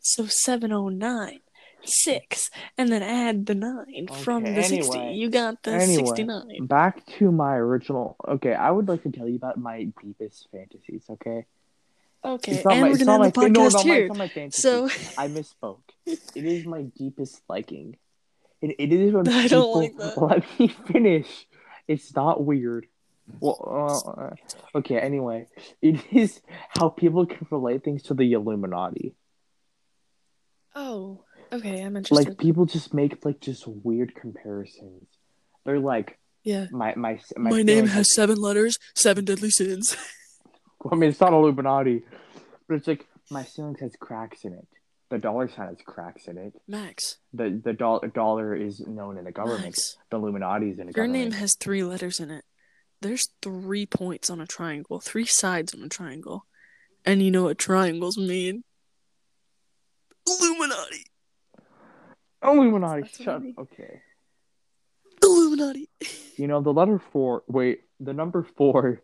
So 709. 6. And then add the 9 from Okay, the 60. You got the Anyway. 69. Back to my original. Okay, I would like to tell you about my deepest fantasies, okay? Okay, It's not and my- we're it's going not to my end the no, podcast my- here. So I misspoke. It is my deepest liking. It, it is when I people don't like that. let me finish. It's not weird. Well, uh, okay. Anyway, it is how people can relate things to the Illuminati. Oh, okay, I'm interested. Like people just make like just weird comparisons. They're like yeah. my my my, My name feeling has seven letters, seven deadly sins. I mean, it's not Illuminati, but it's like my ceiling has cracks in it. The dollar sign has cracks in it. Max, The the dollar dollar is known in the government. Max, The Illuminati is in the your government. name has three letters in it. There's three points on a triangle, three sides on a triangle. And you know what triangles mean? Illuminati. Illuminati. That's what Shut. I. Okay. Illuminati. You know the letter four. Wait, the number four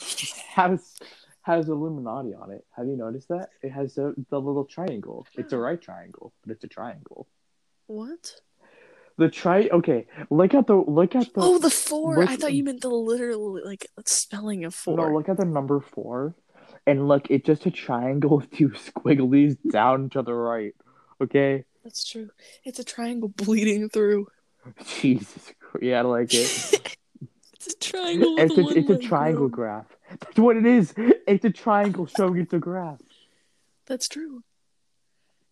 has has Illuminati on it. Have you noticed that? It has the, the little triangle. It's a right triangle, but it's a triangle. What? The tri okay, look at the look at the oh, the four. look- I thought you meant the literal like spelling of four. No, look at the number four. And look, it's just a triangle with two squigglies down to the right. Okay? That's true. It's a triangle bleeding through. Jesus Christ. Yeah, I like it. It's a triangle. It's a, it's a triangle grown. graph. That's what it is. It's a triangle showing it's a graph. That's true.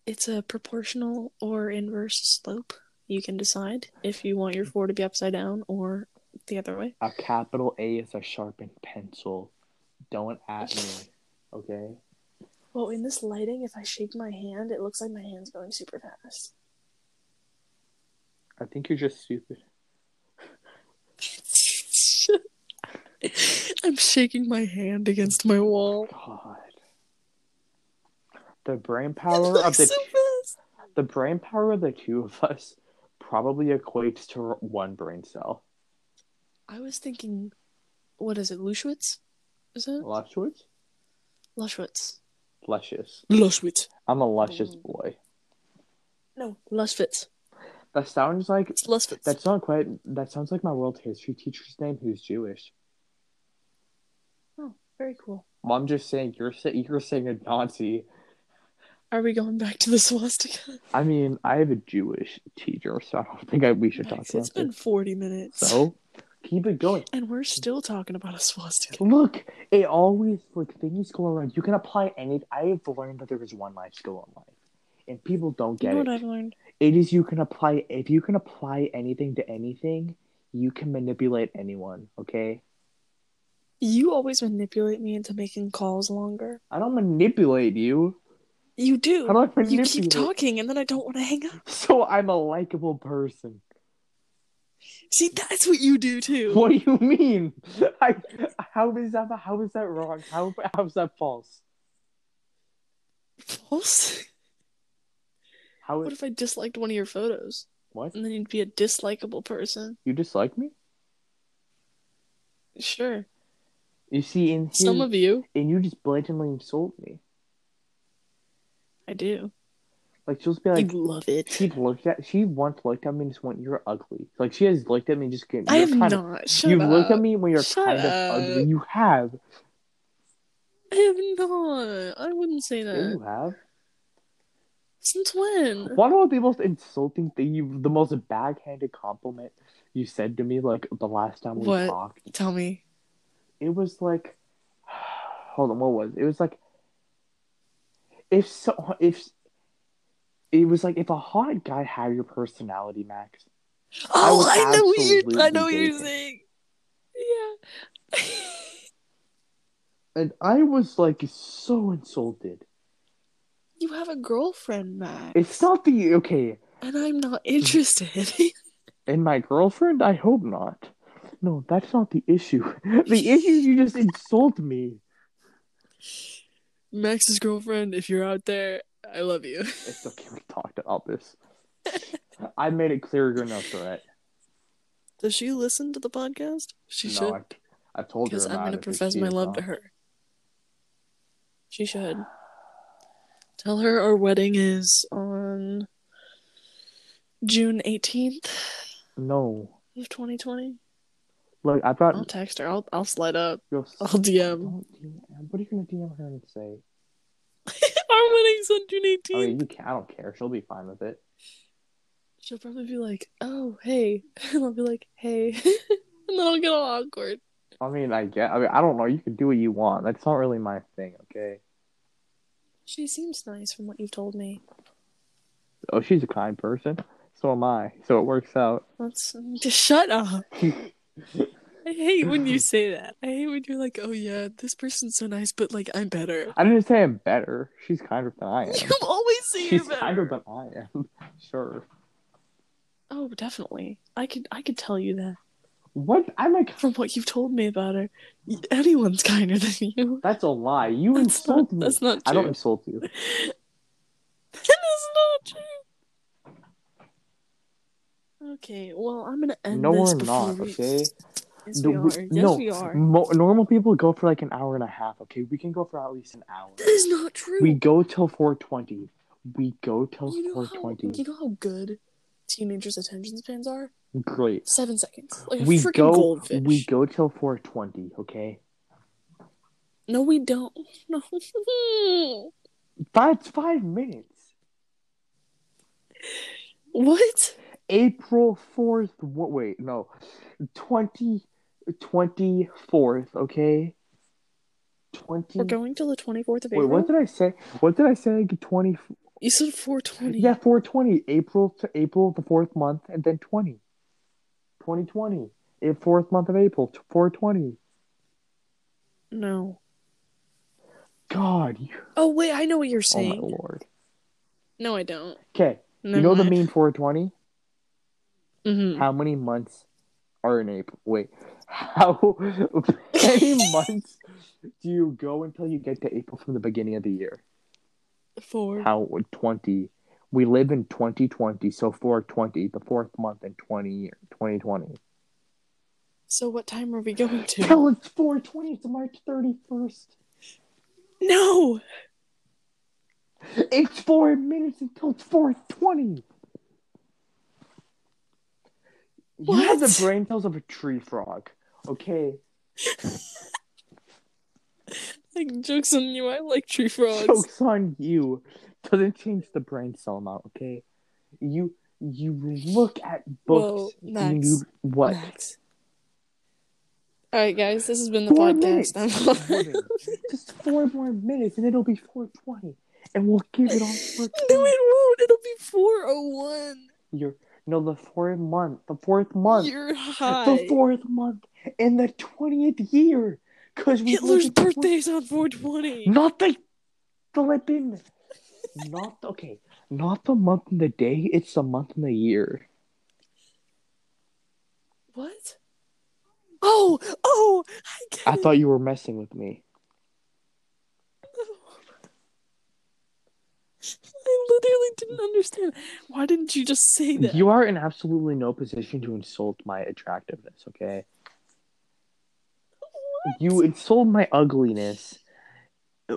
It's a proportional or inverse slope. You can decide if you want your four to be upside down or the other way. A capital A is a sharpened pencil. Don't at me. Okay? Well, in this lighting, if I shake my hand, it looks like my hand's going super fast. I think you're just stupid. I'm shaking my hand against my wall. God. The brain power of the so the brain power of the two of us probably equates to one brain cell. I was thinking, what is it, Luschwitz? Is it? Lushwitz? Luschwitz. Luscious. Luschwitz. I'm a luscious boy. No, Luschwitz. That sounds like It's Luschwitz. that's not quite that sounds like my world history teacher's name who's Jewish. Oh, very cool. Well, I'm just saying you're you're saying a Nazi. Are we going back to the swastika? I mean, I have a Jewish teacher, so I don't think I, we should talk about it. It's been this. 40 minutes. So keep it going. And we're still talking about a swastika. Look, it always like things go around. You can apply any. I have learned that there is one life skill in life, and people don't You get know it. what I've learned? It is you can apply if you can apply anything to anything, you can manipulate anyone. Okay, You always manipulate me into making calls longer. I don't manipulate you. You do. How do I you keep talking and then I don't want to hang up. So I'm a likable person. See, that's what you do too. What do you mean? I, how is that? How is that wrong? How how is that false? False? How What is if I disliked one of your photos? what? And then you'd be a dislikable person. You dislike me? Sure. You see, in Some of you. and you just blatantly insult me. I do. Like she'll just be like, you love it. she looked at, she once looked at me and just went, "You're ugly." Like she has looked at me and just get. I have kind of, not. Shut You've up. looked at me when you're Shut kind of ugly. You have. I have not. I wouldn't say Yeah, that. you have. Since when? One of the most insulting thing, you, the most backhanded compliment you said to me, like the last time we What? talked. Tell me. It was like, hold on, what was it? It was like, if so, if it was like if a hot guy had your personality, Max. Oh, would I, know what you're. I know what you're saying. Yeah. And I was like so insulted. you have a girlfriend, Max. It's not the okay. And I'm not interested. And my girlfriend? I hope not. No, that's not the issue. The issue is you just insult me. Max's girlfriend, if you're out there, I love you. It's okay, we talked about this. I made it clear you're no threat. Does she listen to the podcast? She no, should. I, I told her Because I'm going to profess my love not. to her. She should. Tell her our wedding is on June 18th No, of 2020. Look, I've got. I'll text her. I'll, I'll slide up. You'll, I'll DM. DM. What are you gonna DM her and say? Our wedding's on June 18th. I mean, you can. I don't care. She'll be fine with it. She'll probably be like, oh, hey. And I'll be like, hey. and then I'll get all awkward. I mean, I get. I mean, I don't know. You can do what you want. That's not really my thing. Okay. She seems nice from what you've told me. Oh, she's a kind person. So am I. So it works out. Let's just shut up. I hate when you say that. I hate when you're like, oh yeah, this person's so nice, but like I'm better. I didn't say I'm better. She's kinder than I am. You always say She's you're better. kinder than I am. Sure. Oh, definitely. I could I could tell you that What? I'm like. from what you've told me about her. Anyone's kinder than you. That's a lie. You That's insult not, me. that's not true. I don't insult you. That is not true. Okay, well I'm gonna end No, this we're before not. we... Okay. Yes, No, we are. Yes, no. we are. Mo- normal people go for like an hour and a half. Okay, we can go for at least an hour. That is not true. We go till four twenty. We go till you know four how you know how good teenagers' attention spans are. Great. Seven seconds, like a We freaking go. goldfish. We go till four twenty. Okay. No, we don't. No. That's five minutes. what? April fourth. What? Wait, no. Twenty. Twenty fourth. Okay. Twenty. We're going till the twenty fourth of Wait, April. what did I say? What did I say? Twenty. you said four twenty. Yeah, four twenty. April to April, the fourth month, and then twenty. Twenty twenty. Fourth month of April. Four twenty. No. God, you, Oh wait, I know what you're saying. oh my lord. no, I don't. Okay, you know the mean 420? Mhm. How many months are in April? Wait, how many months do you go until you get to April from the beginning of the year? Four. How 20? We live in 2020, so 420, the fourth month in 20 year, 2020. So what time are we going to? Till it's 420, it's March 31st. no. It's four minutes until it's 420. You have the brain cells of a tree frog. Okay. Like jokes on you. I like tree frogs. Jokes on you. Doesn't change the brain cell amount, okay? You you look at books Whoa, Max. and you what? Max. All right, guys. This has been the Four podcast. minutes. Just four more minutes and it'll be 420. And we'll give it all no, it won't. It'll be four oh one. You're no the fourth month. The fourth month. You're high. the fourth month in the twentieth year. Cause we Hitler's look at the fourth- birthday's on four twenty. Not the flipping. Not okay. Not the month and the day. It's the month and the year. What? Oh, oh! I I thought you were messing with me. I literally didn't understand. Why didn't you just say that? You are in absolutely no position to insult my attractiveness. Okay. What? You insult my ugliness,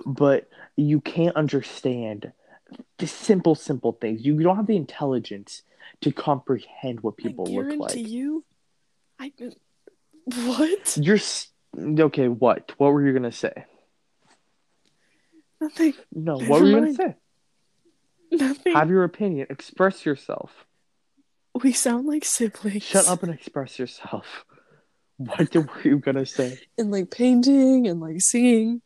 but you can't understand the simple, simple things. You don't have the intelligence to comprehend what people I look like. you. I. What? You're okay. What? What were you gonna say? Nothing. No. Never What were you gonna say? Nothing. Have your opinion. Express yourself. we sound like siblings. Shut up and express yourself. What were you gonna say? And like painting and like singing.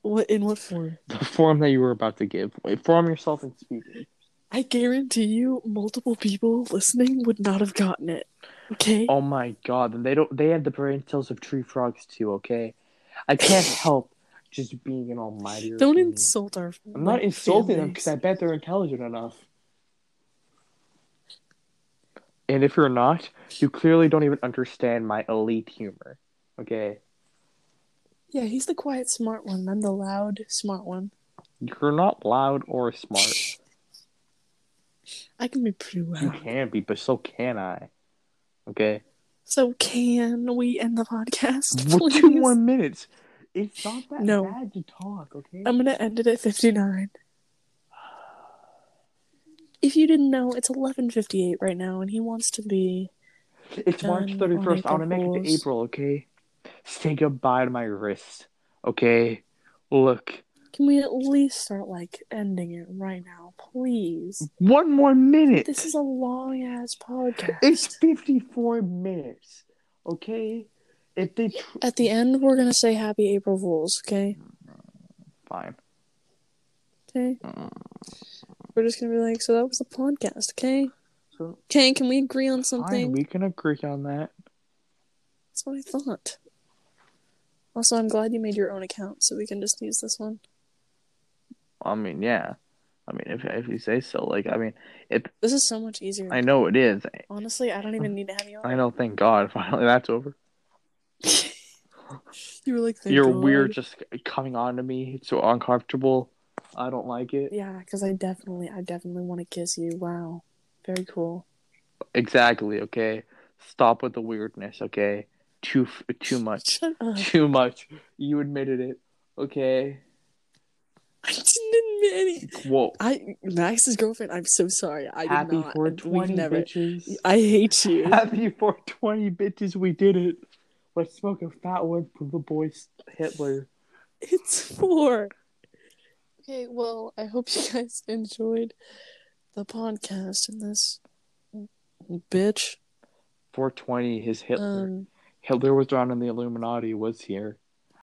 What in what form? The form that you were about to give. Inform yourself and speak. I guarantee you, multiple people listening would not have gotten it. Okay. Oh my god! And they don't. They have the brain cells of tree frogs too. Okay, I can't help just being an almighty. Don't opinion. insult our. I'm not insulting them because I bet they're intelligent enough. And if you're not, you clearly don't even understand my elite humor. Okay, Yeah, he's the quiet, smart one. I'm the loud, smart one. you're not loud or smart. I can be pretty loud. You can be, but so can I. Okay. So can we end the podcast? Well, two more minutes. It's not that No. bad to talk. Okay. I'm gonna end it at 59. If you didn't know, it's 11:58 right now, and he wants to be. It's March done thirty on first. I want to make it to April. Okay. Say goodbye to my wrist. Okay. Look, Can we at least start like ending it right now, please? one more minute. This is a long ass podcast. It's 54 minutes. Okay? If they tr- At the end, we're gonna say Happy April Fools. Okay. Mm, fine. Okay. Mm. We're just gonna be like, so that was the podcast. Okay. So Okay. Can we agree on something? fine, something? we can agree on that. That's what I thought. Also, I'm glad you made your own account, so we can just use this one. I mean, yeah. I mean, if if you say so, like, I mean, it. This is so much easier. I know it is. Honestly, I don't even need to have you on. I know. Thank God. Finally, that's over. you were like, You're God. weird, just coming on to me. It's so uncomfortable. I don't like it. Yeah, because I definitely, I definitely want to kiss you. Wow, very cool. Exactly. Okay. Stop with the weirdness. Okay. too too much. Too much. You admitted it. Okay. I didn't admit any. Whoa. I Max's girlfriend. I'm so sorry. I Happy did not. 420 We've never. bitches. I hate you. Happy 420 bitches. We did it. Let's smoke a fat one from the boys Hitler. It's four. Okay, well, I hope you guys enjoyed the podcast and this bitch. 420. His Hitler. Um, Hitler was around in the Illuminati. Was here.